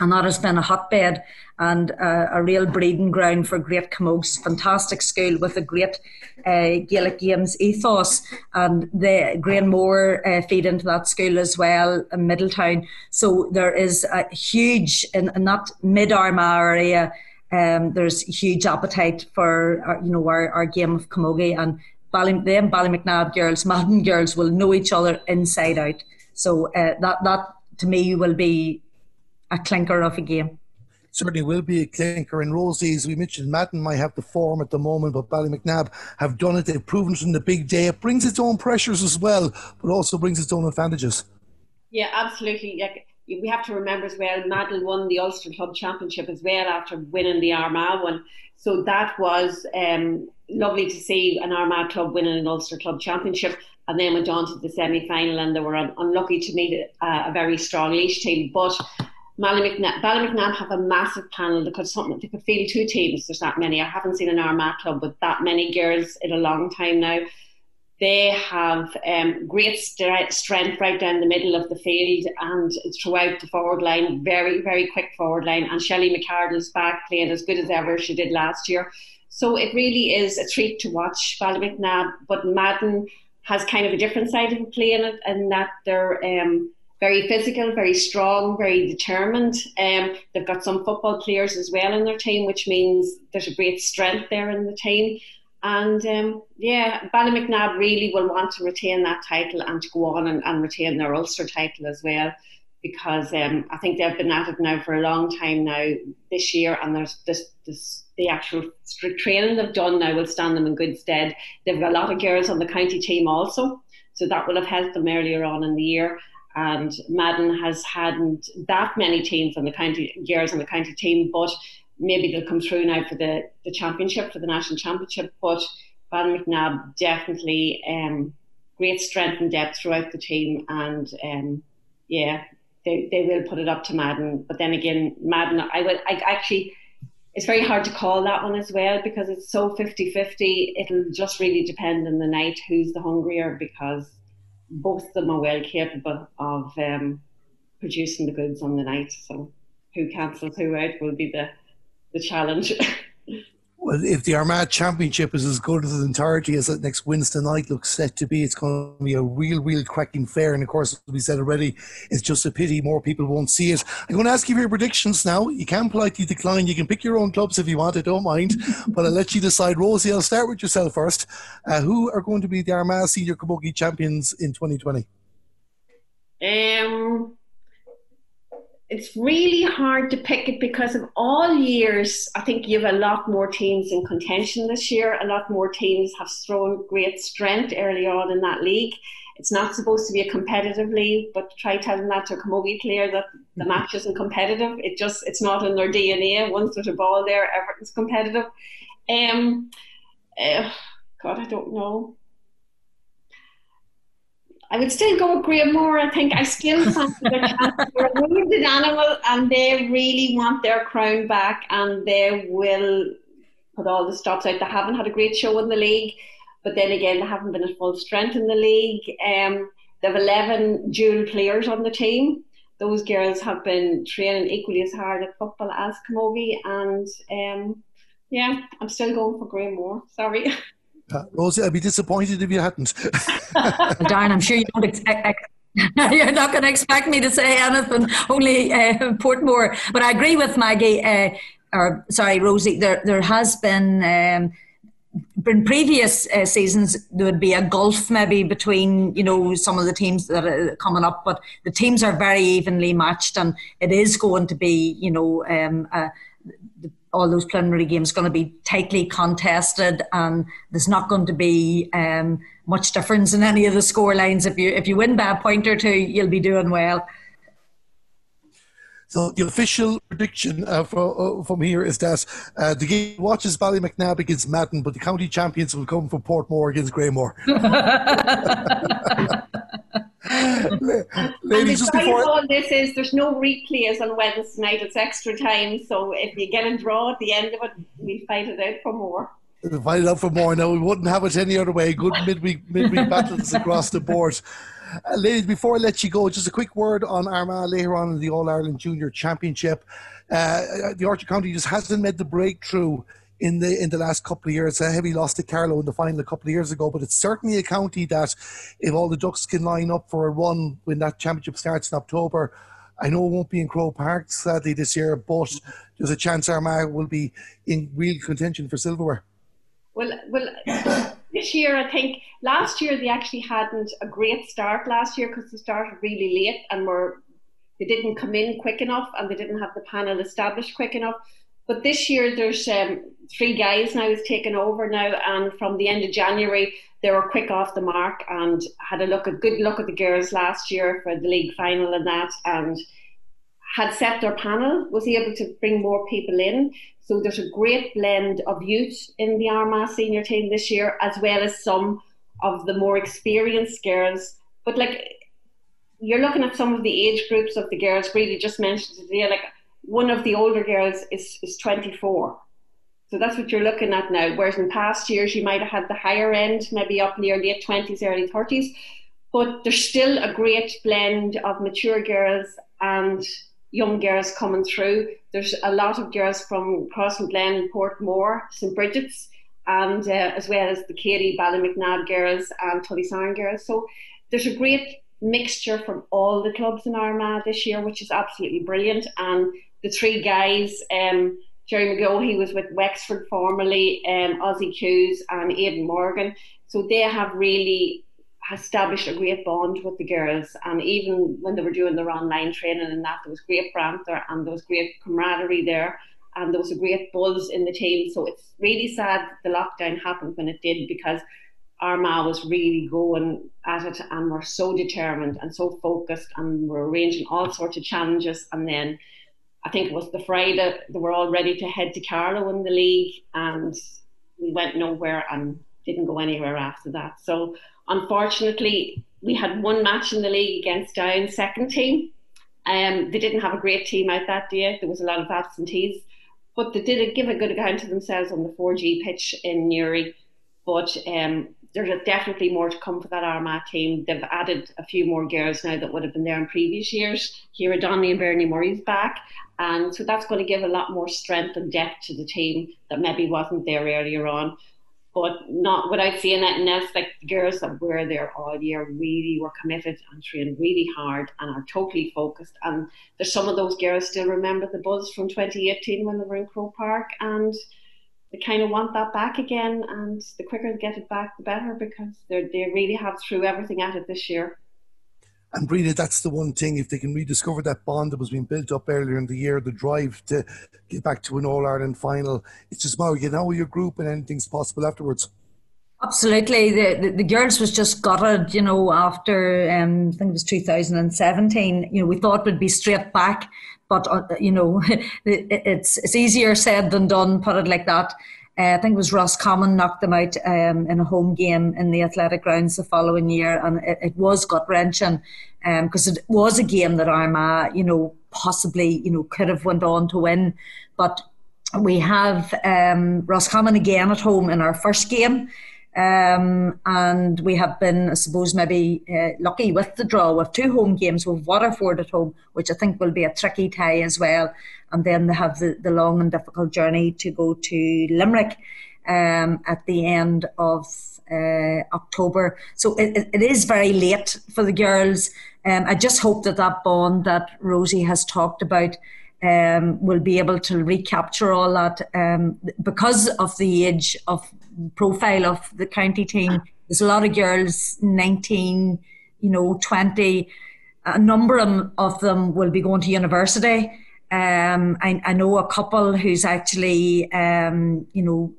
and that has been a hotbed and a real breeding ground for great camogues. Fantastic school with a great uh, Gaelic Games ethos, and the Granemore uh, feed into that school as well in Middletown. So there is a huge in, in that mid Armagh area. Um, there's huge appetite for our, uh, you know our, our game of camogie and Bally, them Ballymacnab girls, Madden girls will know each other inside out. So uh, that that to me will be a clinker of a game. Certainly will be a clinker. And Rosie, as we mentioned, Madden might have the form at the moment, but Ballymacnab have done it. They've proven it in the big day. It brings its own pressures as well, but also brings its own advantages. Yeah, absolutely. we have to remember as well, Madden won the Ulster Club Championship as well after winning the Armagh one. So that was um, lovely to see an Armagh club winning an Ulster Club Championship and then went on to the semi final and they were un- unlucky to meet a, a very strong Laois team. But Ballymacnab have a massive panel. They could something they could field two teams. There's that many. I haven't seen an Armagh club with that many girls in a long time now. They have um, great st- strength right down the middle of the field and throughout the forward line. Very very quick forward line. And Shelley McCardle's back playing as good as ever she did last year. So it really is a treat to watch Ballymacnab. But Madden has kind of a different side of the play in it, and that they're um, very physical, very strong, very determined. Um, they've got some football players as well in their team, which means there's a great strength there in the team. And um, yeah, Ballymacnab really will want to retain that title and to go on and, and retain their Ulster title as well, because um, I think they've been at it now for a long time now this year, and there's this, this the actual training they've done now will stand them in good stead. They've got a lot of girls on the county team also, so that will have helped them earlier on in the year and Madden has hadn't that many teams on the county girls on the county team, but maybe they'll come through now for the, the championship, for the national championship. But Ballymacnab definitely um, great strength and depth throughout the team, and um, yeah, they, they will put it up to Madden. But then again, Madden, I will I actually. It's very hard to call that one as well because it's so 50 50. It'll just really depend on the night who's the hungrier because both of them are well capable of um, producing the goods on the night. So who cancels who out will be the the challenge. well, if the Armagh Championship is as good as the entirety as that next Wednesday night looks set to be, it's going to be a real, real cracking fair. And of course, as we said already, it's just a pity more people won't see it. I'm going to ask you for your predictions now. You can politely decline. You can pick your own clubs if you want. I don't mind, but I'll let you decide. Rosie, I'll start with yourself first. Uh, who are going to be the Armagh Senior Camogie champions in 2020? Um, it's really hard to pick it because of all years. I think you have a lot more teams in contention this year. A lot more teams have thrown great strength early on in that league. It's not supposed to be a competitive league, but try telling that to a camogie player that the mm-hmm. match isn't competitive. It just it's not in their DNA. Once there's a ball there, everything's competitive. Um, uh, God, I don't know. I would still go with Granemore. I think I still fancy they're a wounded animal and they really want their crown back and they will put all the stops out. They haven't had a great show in the league, but then again, they haven't been at full strength in the league. Um, they have 11 dual players on the team. Those girls have been training equally as hard at football as Camogie, and um, yeah, I'm still going for Granemore. Sorry. Uh, Rosie, I'd be disappointed if you hadn't. darn, I'm sure you don't expect. You're not going to expect me to say anything, only uh, Portmore. But I agree with Maggie, uh, or sorry, Rosie. There, there has been um, in previous uh, seasons there would be a gulf maybe between you know some of the teams that are coming up, but the teams are very evenly matched, and it is going to be you know um, the all those preliminary games going to be tightly contested, and there's not going to be um, much difference in any of the score lines. If you if you win by a point or two, you'll be doing well. So the official prediction uh, for, uh, from here is that uh, the game watches Ballymacnab against Madden, but the county champions will come from Portmore against Granemore. Ladies, just before all this is there's no replays on Wednesday night. It's extra time, so if you get a draw at the end of it, we fight it out for more. We'll fight it out for more. Now we wouldn't have it any other way. Good midweek midweek battles across the board. Uh, ladies, before I let you go, just a quick word on Armagh later on in the All Ireland Junior Championship. Uh, the Orchard County just hasn't made the breakthrough in the in the last couple of years. A heavy loss to Carlow in the final a couple of years ago, but it's certainly a county that, if all the ducks can line up for a run when that championship starts in October, I know it won't be in Croke Park sadly this year, but there's a chance Armagh will be in real contention for silverware. Well, well, this year I think last year they actually hadn't a great start last year because they started really late and were they didn't come in quick enough and they didn't have the panel established quick enough. But this year, there's um, three guys now who's taken over now, and from the end of January, they were quick off the mark and had a look, a good look at the girls last year for the league final and that, and had set their panel, was able to bring more people in. So there's a great blend of youth in the Armagh senior team this year, as well as some of the more experienced girls. But like you're looking at some of the age groups of the girls, really just mentioned today, like one of the older girls is, is 24. So that's what you're looking at now. Whereas in past years, you might have had the higher end, maybe up near late 20s, early 30s. But there's still a great blend of mature girls and young girls coming through. There's a lot of girls from Crossmaglen, Portmore, St. Bridget's, and uh, as well as the Keady, Ballymacnab girls and Tullysaran girls. So there's a great mixture from all the clubs in Armagh this year, which is absolutely brilliant. And the three guys, um, Jerry McGill, he was with Wexford formerly, um, Ozzy Hughes and Aidan Morgan. So they have really established a great bond with the girls. And even when they were doing their online training and that, there was great banter and there was great camaraderie there. And there was a great buzz in the team. So it's really sad the lockdown happened when it did because Armagh was really going at it and were so determined and so focused and were arranging all sorts of challenges. And then I think it was the Friday they were all ready to head to Carlow in the league, and we went nowhere and didn't go anywhere after that. So unfortunately, we had one match in the league against Down second team. Um, they didn't have a great team out that day. There was a lot of absentees, but they did give a good account of themselves on the 4G pitch in Newry. But um, there's definitely more to come for that Armagh team. They've added a few more girls now that would have been there in previous years. Here Kira Donnelly and Bernie Murray's back. And so that's going to give a lot more strength and depth to the team that maybe wasn't there earlier on. But not without saying anything else, like the girls that were there all year really were committed and trained really hard and are totally focused. And there's some of those girls still remember the buzz from 2018 when they were in Croke Park and they kind of want that back again, and the quicker they get it back, the better because they they really have threw everything at it this year. And Brina, that's the one thing. If they can rediscover that bond that was being built up earlier in the year, the drive to get back to an All Ireland final, it's just more you know your group and anything's possible afterwards. Absolutely, the, the, the girls was just gutted, you know, after um, I think it was 2017. You know, we thought we'd be straight back, but uh, you know, it's it's easier said than done. Put it like that. Uh, I think it was Roscommon knocked them out um, in a home game in the athletic grounds the following year, and it, it was gut wrenching because um, it was a game that Armagh, you know, possibly you know could have went on to win, but we have um, Roscommon again at home in our first game. Um, and we have been, I suppose, maybe uh, lucky with the draw with two home games with Waterford at home, which I think will be a tricky tie as well. And then they have the, the long and difficult journey to go to Limerick um, at the end of uh, October. So it, it is very late for the girls. Um, I just hope that that bond that Rosie has talked about um, will be able to recapture all that um, because of the age of profile of the county team. There's a lot of girls, 19, you know, 20. A number of them will be going to university. Um, I, I, know a couple who's actually, um, you know,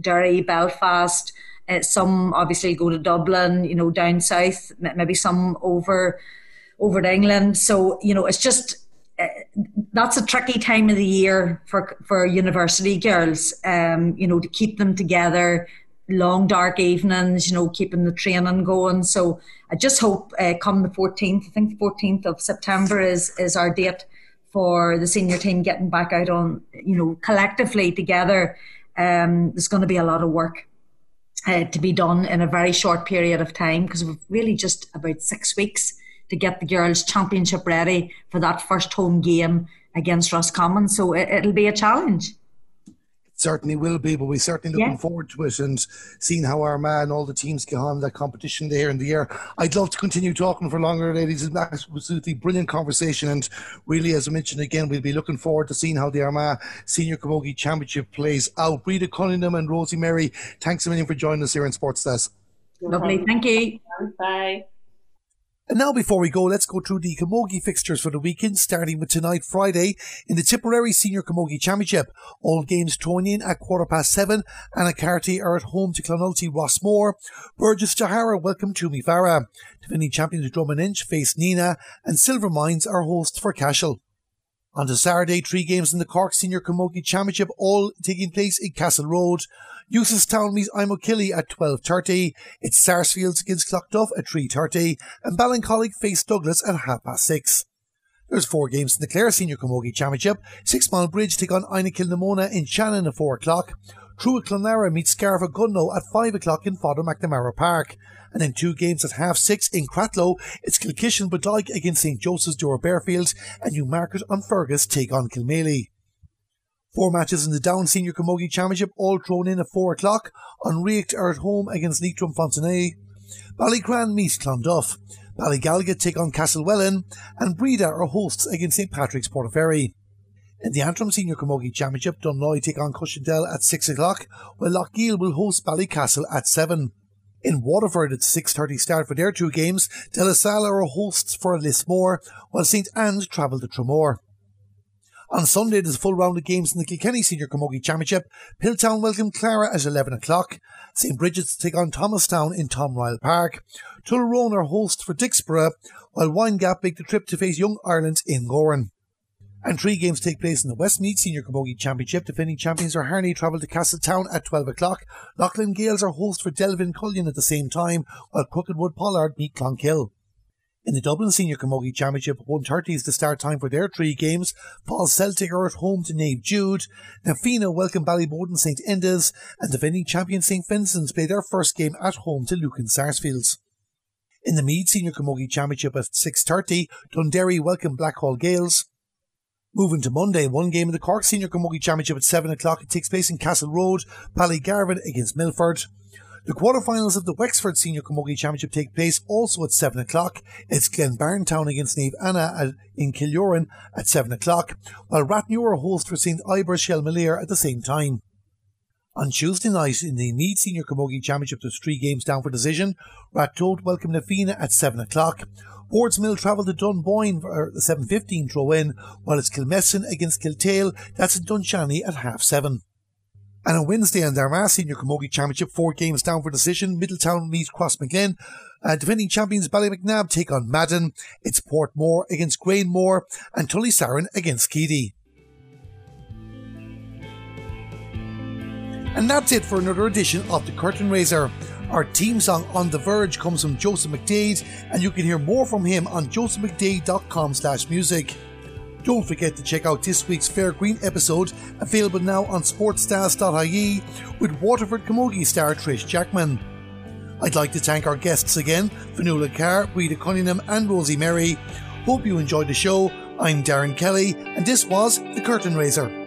Derry, Belfast. Uh, some obviously go to Dublin, you know, down south. Maybe some over over to England. So you know, it's just that's a tricky time of the year for for university girls. Um, you know, to keep them together, long dark evenings. You know, keeping the training going. So I just hope uh, come the fourteenth. I think the fourteenth of September is is our date for the senior team getting back out on. You know, collectively together. Um, there's going to be a lot of work. uh, to be done in a very short period of time because we've really just about six weeks to get the girls' championship ready for that first home game against Roscommon. So it, it'll be a challenge certainly will be, but we're certainly looking yeah. forward to it and seeing how our man, and all the teams get on that competition there in the year. I'd love to continue talking for longer, ladies. It's an absolutely brilliant conversation. And really, as I mentioned again, we'll be looking forward to seeing how the Armagh Senior Camogie Championship plays out. Breda Cunningham and Rosie Mary, thanks a million for joining us here in Sports Desk. Lovely. Thank you. Bye. And now, before we go, let's go through the Camogie fixtures for the weekend, starting with tonight, Friday, in the Tipperary Senior Camogie Championship. All games thrown in at quarter past seven. Anacarty are at home to Clonoulty Rossmore. Burgess Duharra welcome to Mifara. Defending champions Drom Inch face Nenagh, and Silvermines are hosts for Cashel. On to Saturday, three games in the Cork Senior Camogie Championship, all taking place in Castle Road. Eustace Town meets Imokilly at 12.30. It's Sarsfields against Cloughduv at 3.30 and Ballincollig face Douglas at half past 6. There's four games in the Clare Senior Camogie Championship. Sixmilebridge take on Inagh in Shannon at 4 o'clock. Truagh Clonlara meets Gunlow at 5 o'clock in Father McNamara Park. And in two games at half six in Cratloe, it's Kilkishen Bodyke against St. Joseph's Doora Barefield and Newmarket on Fergus take on Kilmaley. Four matches in the Down Senior Camogie Championship, all thrown in at 4 o'clock. Ríocht are at home against Leitrim Fontenoys. Ballycran meets Clonduff. Ballygalget take on Castlewellan. And Bredagh are hosts against St Patrick's Portaferry. In the Antrim Senior Camogie Championship, Dunloy take on Cushendall at 6 o'clock, while Loughgiel will host Ballycastle at 7. In Waterford, it's 6.30 start for their two games. De La Salle are hosts for Lismore, while St Anne's travel to Tramore. On Sunday, there's a full round of games in the Kilkenny Senior Camogie Championship. Piltown welcome Clara at 11 o'clock. St. Bridget's take on Thomastown in Tom Ryall Park. Tullaroan are host for Dicksboro, while Windgap make the trip to face Young Ireland in Gowran. And three games take place in the Westmeath Senior Camogie Championship. Defending champions Raharney travel to Castletown at 12 o'clock. Lough Lene Gaels are host for Delvin Cullion at the same time, while Crookedwood Pollard meet Clonkill. In the Dublin Senior Camogie Championship, 1.30 is the start time for their three games. Paul Celtic are at home to Naomh Jude. Na Fianna welcome Ballyboden St. Enda's. And defending champion St. Vincent's play their first game at home to Lucan Sarsfields. In the Meath Senior Camogie Championship at 6.30, Dunderry welcome Blackhall Gaels. Moving to Monday, one game in the Cork Senior Camogie Championship at 7 o'clock. It takes place in Castle Road, Ballygarvan against Milford. The quarterfinals of the Wexford Senior Camogie Championship take place also at 7 o'clock. It's Glynn-Barntown against Naomh Éanna in Killoran at 7 o'clock, while Rathnure host for St. Ibar's Shelmalier at the same time. On Tuesday night in the Meath Senior Camogie Championship, there's three games down for decision. Ratoath welcome Na Fianna at 7 o'clock. Boardsmill travel to Dunboyne for the 7.15 throw in, while it's Kilmessan against Kiltale, that's in Dunsany at half 7. And on Wednesday in Armagh Senior Camogie Championship, four games down for decision. Middletown meets Crossmaglen. Uh, defending champions Ballymacnab take on Madden. It's Portmore against Granemore and Tullysaran against Keady. And that's it for another edition of The Curtain Raiser. Our team song On The Verge comes from Joseph McDade, and you can hear more from him on josephmcdade.com slash music. Don't forget to check out this week's Fair Green episode, available now on sportstars.ie, with Waterford Camogie star Trish Jackman. I'd like to thank our guests again, Fionnuala Carr, Breda Cunningham, and Rosie Mary. Hope you enjoyed the show. I'm Darren Kelly, and this was The Curtain Raiser.